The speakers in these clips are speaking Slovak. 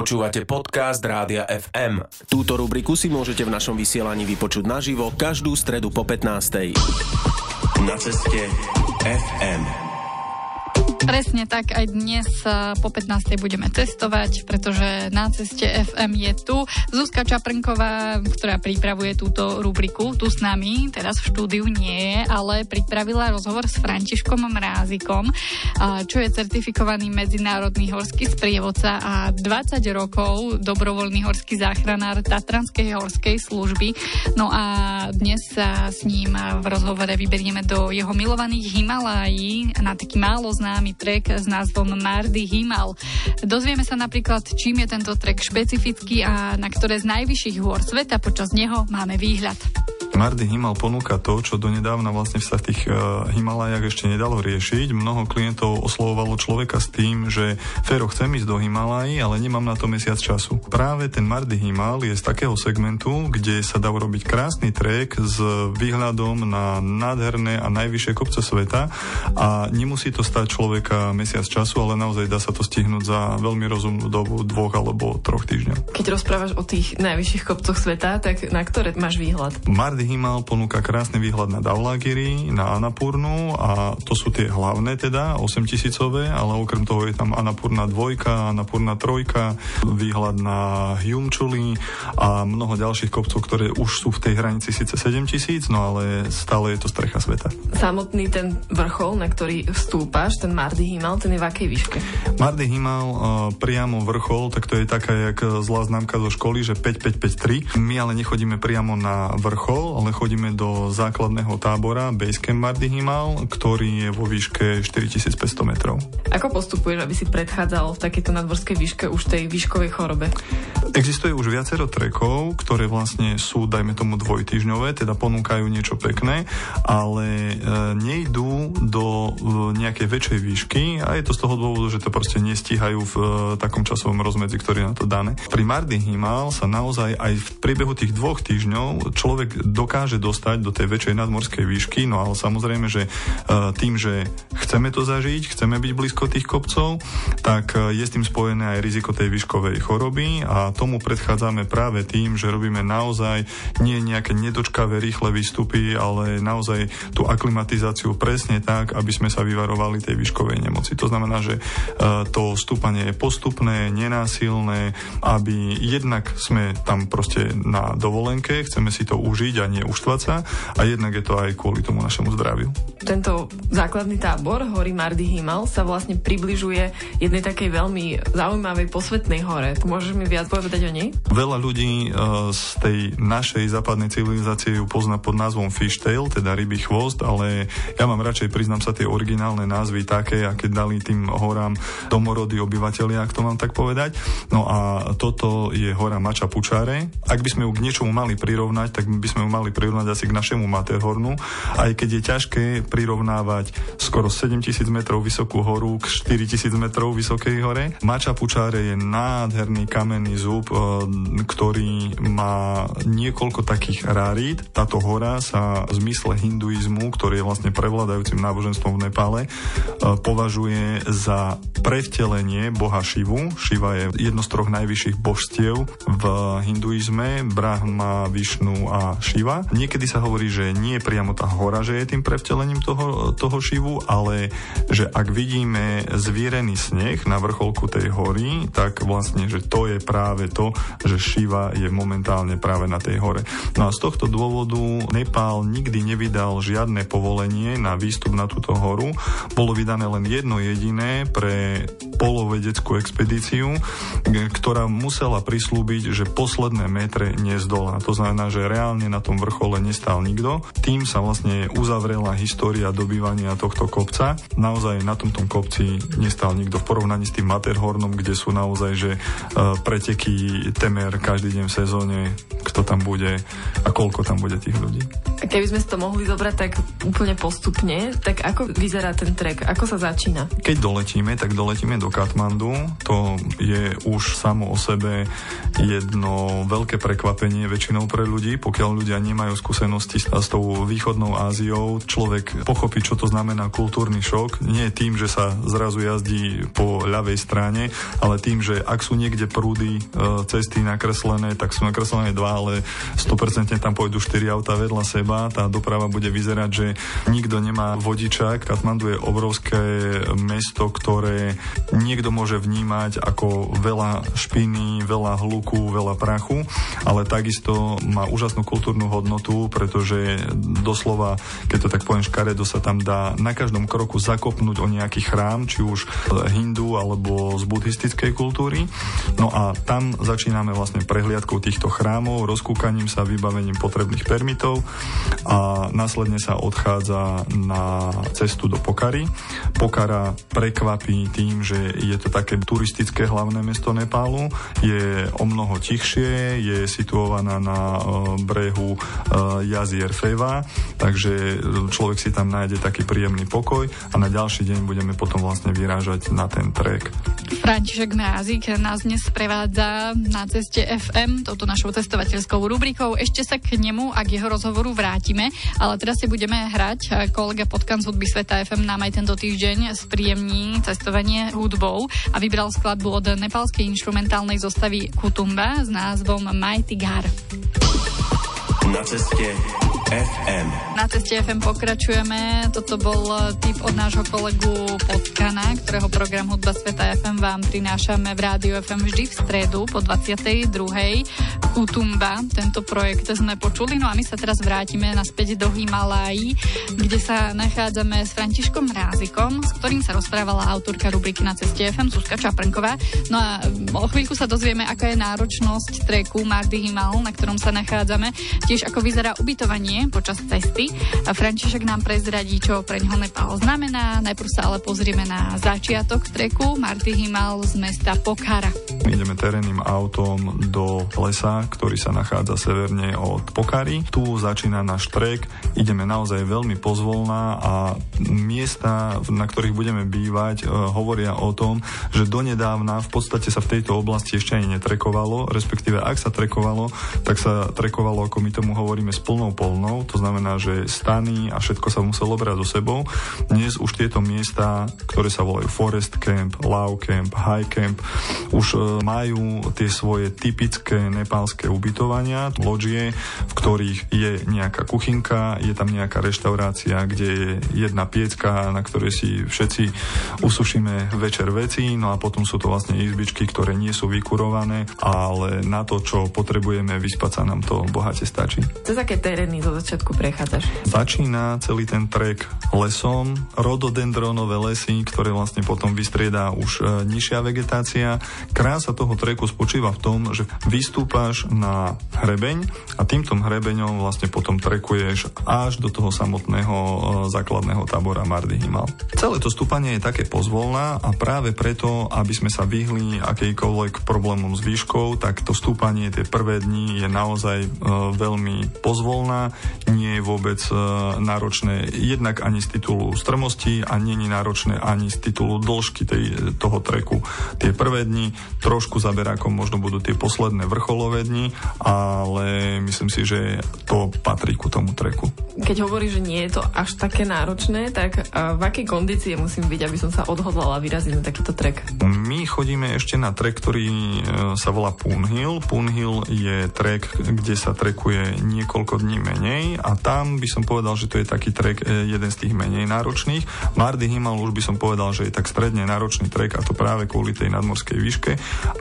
Počúvate podcast Rádia FM. Túto rubriku si môžete v našom vysielaní vypočuť naživo každú stredu po 15. Na ceste FM. Presne tak, aj dnes eh, po 15. budeme testovať, pretože na ceste FM je tu Zuzka Čaprnková, ktorá pripravuje túto rubriku tu s nami, teraz v štúdiu nie je, ale pripravila rozhovor s Františkom Mrázikom, čo je certifikovaný medzinárodný horský sprievodca a 20 rokov dobrovoľný horský záchranár Tatranskej horskej služby. No a dnes sa s ním v rozhovore vyberieme do jeho milovaných Himalají na taký málo známy trek s názvom Mardy Himal. Dozvieme sa napríklad, čím je tento trek špecifický a na ktoré z najvyšších hôr sveta počas neho máme výhľad. Mardy Himal ponúka to, čo donedávna vlastne sa v tých uh, Himalajach ešte nedalo riešiť. Mnoho klientov oslovovalo človeka s tým, že Fero, chcem ísť do Himalají, ale nemám na to mesiac času. Práve ten Mardy Himal je z takého segmentu, kde sa dá urobiť krásny trek s výhľadom na nádherné a najvyššie kopce sveta a nemusí to stať človeka mesiac času, ale naozaj dá sa to stihnúť za veľmi rozumnú dobu dvoch alebo troch týždňov. Keď rozprávaš o tých najvyšších kopcoch sveta, tak na ktoré máš výhľad? Mardy Himal ponúka krásny výhľad na Davlagiri, na Anapurnu a to sú tie hlavné teda, 8000 ale okrem toho je tam Anapurna 2, Anapurna 3, výhľad na Hyumchuli a mnoho ďalších kopcov, ktoré už sú v tej hranici síce 7000, no ale stále je to strecha sveta. Samotný ten vrchol, na ktorý vstúpaš, ten Mardy Himal, ten je v akej výške? Mardy Himal uh, priamo vrchol, tak to je taká jak zlá známka zo školy, že 5553. My ale nechodíme priamo na vrchol, ale chodíme do základného tábora Basecamp Mardy Himal, ktorý je vo výške 4500 metrov. Ako postupuješ, aby si predchádzal v takejto nadmorskej výške už tej výškovej chorobe? Existuje už viacero trekov, ktoré vlastne sú, dajme tomu, dvojtyžňové, teda ponúkajú niečo pekné, ale e, nejdú do e, nejakej väčšej výšky a je to z toho dôvodu, že to proste nestíhajú v e, takom časovom rozmedzi, ktorý je na to dané. Pri Mardy Himal sa naozaj aj v priebehu tých dvoch týždňov človek dokáže dostať do tej väčšej nadmorskej výšky, no ale samozrejme, že e, tým, že chceme to zažiť, chceme byť blízko tých kopcov, tak e, je s tým spojené aj riziko tej výškovej choroby a tomu predchádzame práve tým, že robíme naozaj nie nejaké nedočkavé rýchle výstupy, ale naozaj tú aklimatizáciu presne tak, aby sme sa vyvarovali tej výškovej nemoci. To znamená, že e, to stúpanie je postupné, nenásilné, aby jednak sme tam proste na dovolenke, chceme si to užiť a nie uštvať sa a jednak je to aj kvôli tomu našemu zdraviu. Tento základný tábor hory Mardy Himal sa vlastne približuje jednej takej veľmi zaujímavej posvetnej hore. Môžeš mi viac povedať o nej? Veľa ľudí uh, z tej našej západnej civilizácie ju pozná pod názvom Fishtail, teda rybý chvost, ale ja mám radšej, priznám sa, tie originálne názvy také, aké dali tým horám domorodí obyvateľia, ak to mám tak povedať. No a toto je hora Mača Pučare. Ak by sme ju k niečomu mali prirovnať, tak by sme ju mali prirovnať asi k našemu Materhornu, aj keď je ťažké prirovnávať skoro 7000 metrov vysokú horu k 4000 metrov vysokej hore. Mača Pučáre je nádherný kamenný zub, e, ktorý má niekoľko takých rarít. Táto hora sa v zmysle hinduizmu, ktorý je vlastne prevládajúcim náboženstvom v Nepále, e, považuje za prevtelenie boha Šivu. Šiva je jedno z troch najvyšších božstiev v hinduizme, Brahma, Višnu a Šiva. Niekedy sa hovorí, že nie priamo tá hora, že je tým prevtelením toho, toho šivu, ale že ak vidíme zvierený sneh na vrcholku tej hory, tak vlastne, že to je práve to, že Šiva je momentálne práve na tej hore. No a z tohto dôvodu Nepál nikdy nevydal žiadne povolenie na výstup na túto horu. Bolo vydané len jedno jediné pre polovedeckú expedíciu, ktorá musela prislúbiť, že posledné metre nezdolá. To znamená, že reálne na tom vrchole nestal nikto. Tým sa vlastne uzavrela história dobývania tohto kopca. Naozaj na tomto kopci nestal nikto v porovnaní s tým Materhornom, kde sú naozaj že uh, preteky temer každý deň v sezóne, kto tam bude a koľko tam bude tých ľudí. Keby sme si to mohli zobrať tak úplne postupne, tak ako vyzerá ten trek? Ako sa začína? Keď doletíme, tak doletíme do Katmandu. To je už samo o sebe jedno veľké prekvapenie väčšinou pre ľudí. Pokiaľ ľudia nemajú skúsenosti s, tou východnou Áziou, človek pochopí, čo to znamená kultúrny šok. Nie tým, že sa zrazu jazdí po ľavej strane, ale tým, že ak sú niekde prúdy e, cesty nakreslené, tak sú nakreslené dva, ale 100% tam pôjdu 4 auta vedľa seba. Tá doprava bude vyzerať, že nikto nemá vodiča. Katmandu je obrovské mesto, ktoré niekto môže vnímať ako veľa špiny, veľa hluku, veľa prachu, ale takisto má úžasnú kultúrnu hodnotu, pretože doslova, keď to tak poviem škaredo, sa tam dá na každom kroku zakopnúť o nejaký chrám, či už hindu alebo z buddhistickej kultúry. No a tam začíname vlastne prehliadkou týchto chrámov, rozkúkaním sa, vybavením potrebných permitov a následne sa odchádza na cestu do Pokary. Pokara prekvapí tým, že je to také turistické hlavné mesto Nepálu, je o mnoho tichšie, je situovaná na e, brehu e, jazier Feva, takže človek si tam nájde taký príjemný pokoj a na ďalší deň budeme potom vlastne vyrážať na ten trek. František Mrázik nás dnes sprevádza na ceste FM, touto našou cestovateľskou rubrikou. Ešte sa k nemu a k jeho rozhovoru vrátime, ale teraz si budeme hrať. Kolega Potkan z hudby Sveta FM nám aj tento týždeň spríjemní cestovanie hudbou a vybral skladbu od nepalskej instrumentálnej zostavy Kutumba s názvom Mighty Gar. Na ceste FM. Na ceste FM pokračujeme. Toto bol tip od nášho kolegu Potkana, ktorého program Hudba Sveta FM vám prinášame v rádiu FM vždy v stredu po 22. Kutumba. Tento projekt sme počuli. No a my sa teraz vrátime naspäť do Himalají, kde sa nachádzame s Františkom Rázikom, s ktorým sa rozprávala autorka rubriky na ceste FM Suska Čaprnková. No a o chvíľku sa dozvieme, aká je náročnosť treku Mardy Himal, na ktorom sa nachádzame. Tiež ako vyzerá ubytovanie počas cesty. František nám prezradí, čo pre ňoho Nepal znamená. Najprv sa ale pozrieme na začiatok treku Marty Himal z mesta Pokhara. Ideme terénnym autom do lesa, ktorý sa nachádza severne od Pokary. Tu začína náš trek. Ideme naozaj veľmi pozvolná a miesta, na ktorých budeme bývať, e, hovoria o tom, že donedávna v podstate sa v tejto oblasti ešte ani netrekovalo, respektíve ak sa trekovalo, tak sa trekovalo, ako my tomu hovoríme, s plnou polnou stranou, to znamená, že stany a všetko sa muselo brať so sebou. Dnes už tieto miesta, ktoré sa volajú Forest Camp, Love Camp, High Camp, už e, majú tie svoje typické nepálske ubytovania, loďie, v ktorých je nejaká kuchynka, je tam nejaká reštaurácia, kde je jedna piecka, na ktorej si všetci usušíme večer veci, no a potom sú to vlastne izbičky, ktoré nie sú vykurované, ale na to, čo potrebujeme, vyspať sa nám to bohate stačí. Cez aké terény zo začiatku prechádzaš? Začína celý ten trek lesom, rododendronové lesy, ktoré vlastne potom vystriedá už e, nižšia vegetácia. Krása toho treku spočíva v tom, že vystúpaš na hrebeň a týmto hrebeňom vlastne potom trekuješ až do toho samotného e, základného tábora Mardy Himal. Celé to stúpanie je také pozvolná a práve preto, aby sme sa vyhli akýkoľvek problémom s výškou, tak to stúpanie tie prvé dni je naozaj e, veľmi pozvolná nie je vôbec e, náročné jednak ani z titulu strmosti a nie je náročné ani z titulu dĺžky tej, toho treku. Tie prvé dni trošku zaberákom možno budú tie posledné vrcholové dni, ale myslím si, že to patrí ku tomu treku. Keď hovorí, že nie je to až také náročné, tak v akej kondície musím byť, aby som sa odhodlala vyraziť na takýto trek? My chodíme ešte na trek, ktorý e, sa volá Poonhill. Poonhill je trek, kde sa trekuje niekoľko dní menej a tam by som povedal, že to je taký trek e, jeden z tých menej náročných. Mardy Himal už by som povedal, že je tak stredne náročný trek a to práve kvôli tej nadmorskej výške.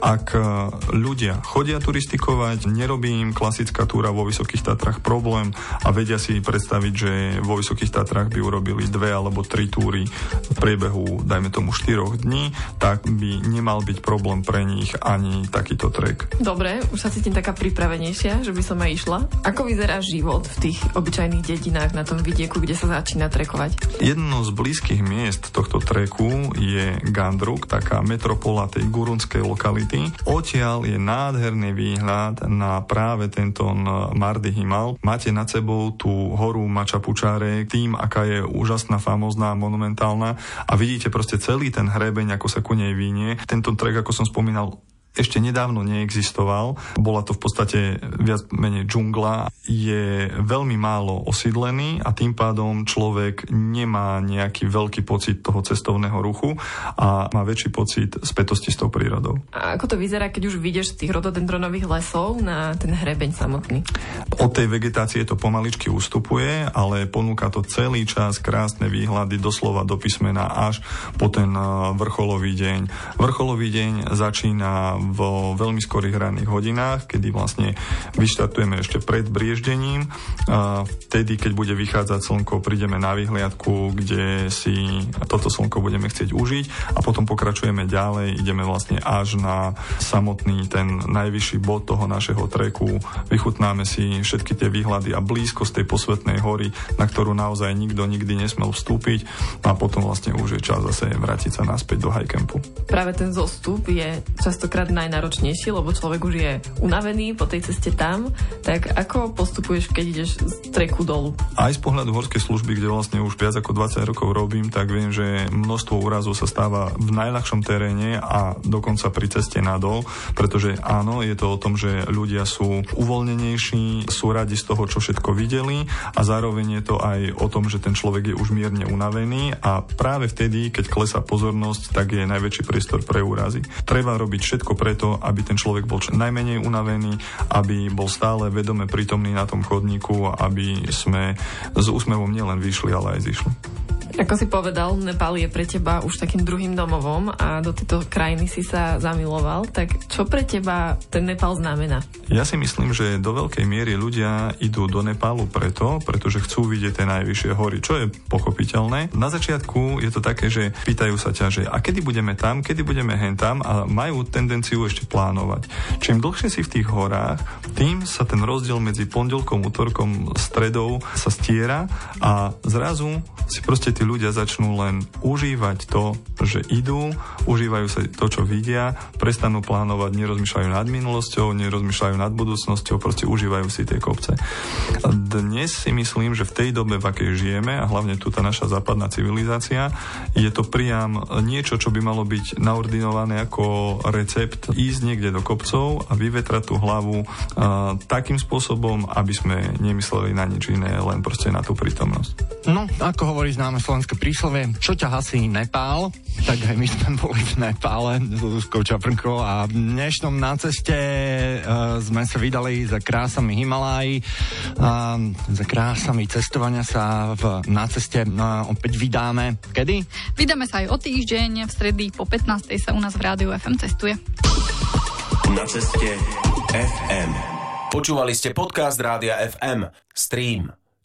Ak e, ľudia chodia turistikovať, nerobí im klasická túra vo Vysokých Tatrach problém a vedia si predstaviť, že vo Vysokých Tatrach by urobili dve alebo tri túry v priebehu, dajme tomu, 4 dní, tak by nemal byť problém pre nich ani takýto trek. Dobre, už sa cítim taká pripravenejšia, že by som aj išla. Ako vyzerá život v tých obyčajných dedinách na tom vidieku, kde sa začína trekovať? Jedno z blízkych miest tohto treku je Gandruk, taká metropola tej gurunskej lokality. Odtiaľ je nádherný výhľad na práve tento Mardy Himal. Máte nad sebou tú horu Mačapučáre, tým, aká je úžasná, famozná, monumentálna a vidíte proste celý ten hrebeň, ako sa ku nej vínie. Tento trek, ako som spomínal, ešte nedávno neexistoval. Bola to v podstate viac menej džungla. Je veľmi málo osídlený a tým pádom človek nemá nejaký veľký pocit toho cestovného ruchu a má väčší pocit spätosti s tou prírodou. A ako to vyzerá, keď už vidieš z tých rododendronových lesov na ten hrebeň samotný? Od tej vegetácie to pomaličky ustupuje, ale ponúka to celý čas krásne výhľady doslova do písmena až po ten eh, vrcholový deň. Vrcholový deň začína vo veľmi skorých ranných hodinách, kedy vlastne vyštartujeme ešte pred brieždením. Vtedy, keď bude vychádzať slnko, prídeme na vyhliadku, kde si toto slnko budeme chcieť užiť a potom pokračujeme ďalej, ideme vlastne až na samotný ten najvyšší bod toho našeho treku. Vychutnáme si všetky tie výhľady a blízko z tej posvetnej hory, na ktorú naozaj nikto nikdy nesmel vstúpiť a potom vlastne už je čas zase vrátiť sa naspäť do highcampu. Práve ten zostup je častokrát najnáročnejší, lebo človek už je unavený po tej ceste tam, tak ako postupuješ, keď ideš z treku dolu? Aj z pohľadu horskej služby, kde vlastne už viac ako 20 rokov robím, tak viem, že množstvo úrazov sa stáva v najľahšom teréne a dokonca pri ceste nadol, pretože áno, je to o tom, že ľudia sú uvoľnenejší, sú radi z toho, čo všetko videli a zároveň je to aj o tom, že ten človek je už mierne unavený a práve vtedy, keď klesá pozornosť, tak je najväčší priestor pre úrazy. Treba robiť všetko preto, aby ten človek bol čo najmenej unavený, aby bol stále vedome prítomný na tom chodníku, aby sme s úsmevom nielen vyšli, ale aj zišli. Ako si povedal, Nepal je pre teba už takým druhým domovom a do tejto krajiny si sa zamiloval, tak čo pre teba ten Nepal znamená? Ja si myslím, že do veľkej miery ľudia idú do Nepálu preto, pretože chcú vidieť tie najvyššie hory, čo je pochopiteľné. Na začiatku je to také, že pýtajú sa ťa, že a kedy budeme tam, kedy budeme hen tam a majú tendenciu ešte plánovať. Čím dlhšie si v tých horách, tým sa ten rozdiel medzi pondelkom, útorkom, stredou sa stiera a zrazu si proste tí ľudia začnú len užívať to, že idú, užívajú sa to, čo vidia, prestanú plánovať, nerozmýšľajú nad minulosťou, nerozmýšľajú nad budúcnosťou, proste užívajú si tie kopce. Dnes si myslím, že v tej dobe, v akej žijeme, a hlavne tu tá naša západná civilizácia, je to priam niečo, čo by malo byť naordinované ako recept ísť niekde do kopcov a vyvetrať tú hlavu uh, takým spôsobom, aby sme nemysleli na nič iné, len proste na tú prítomnosť. No, ako hovorí známe slovenské príslovie, čo ťa hasí Nepál, tak aj my sme boli v Nepále s Luzkou Čaprnkou a v dnešnom na ceste uh, sme sa vydali za krásami Himalají, uh, za krásami cestovania sa v, na ceste uh, opäť vydáme. Kedy? Vydáme sa aj o týždeň, v stredy po 15. sa u nás v Rádiu FM cestuje. Na ceste FM. Počúvali ste podcast Rádia FM. Stream.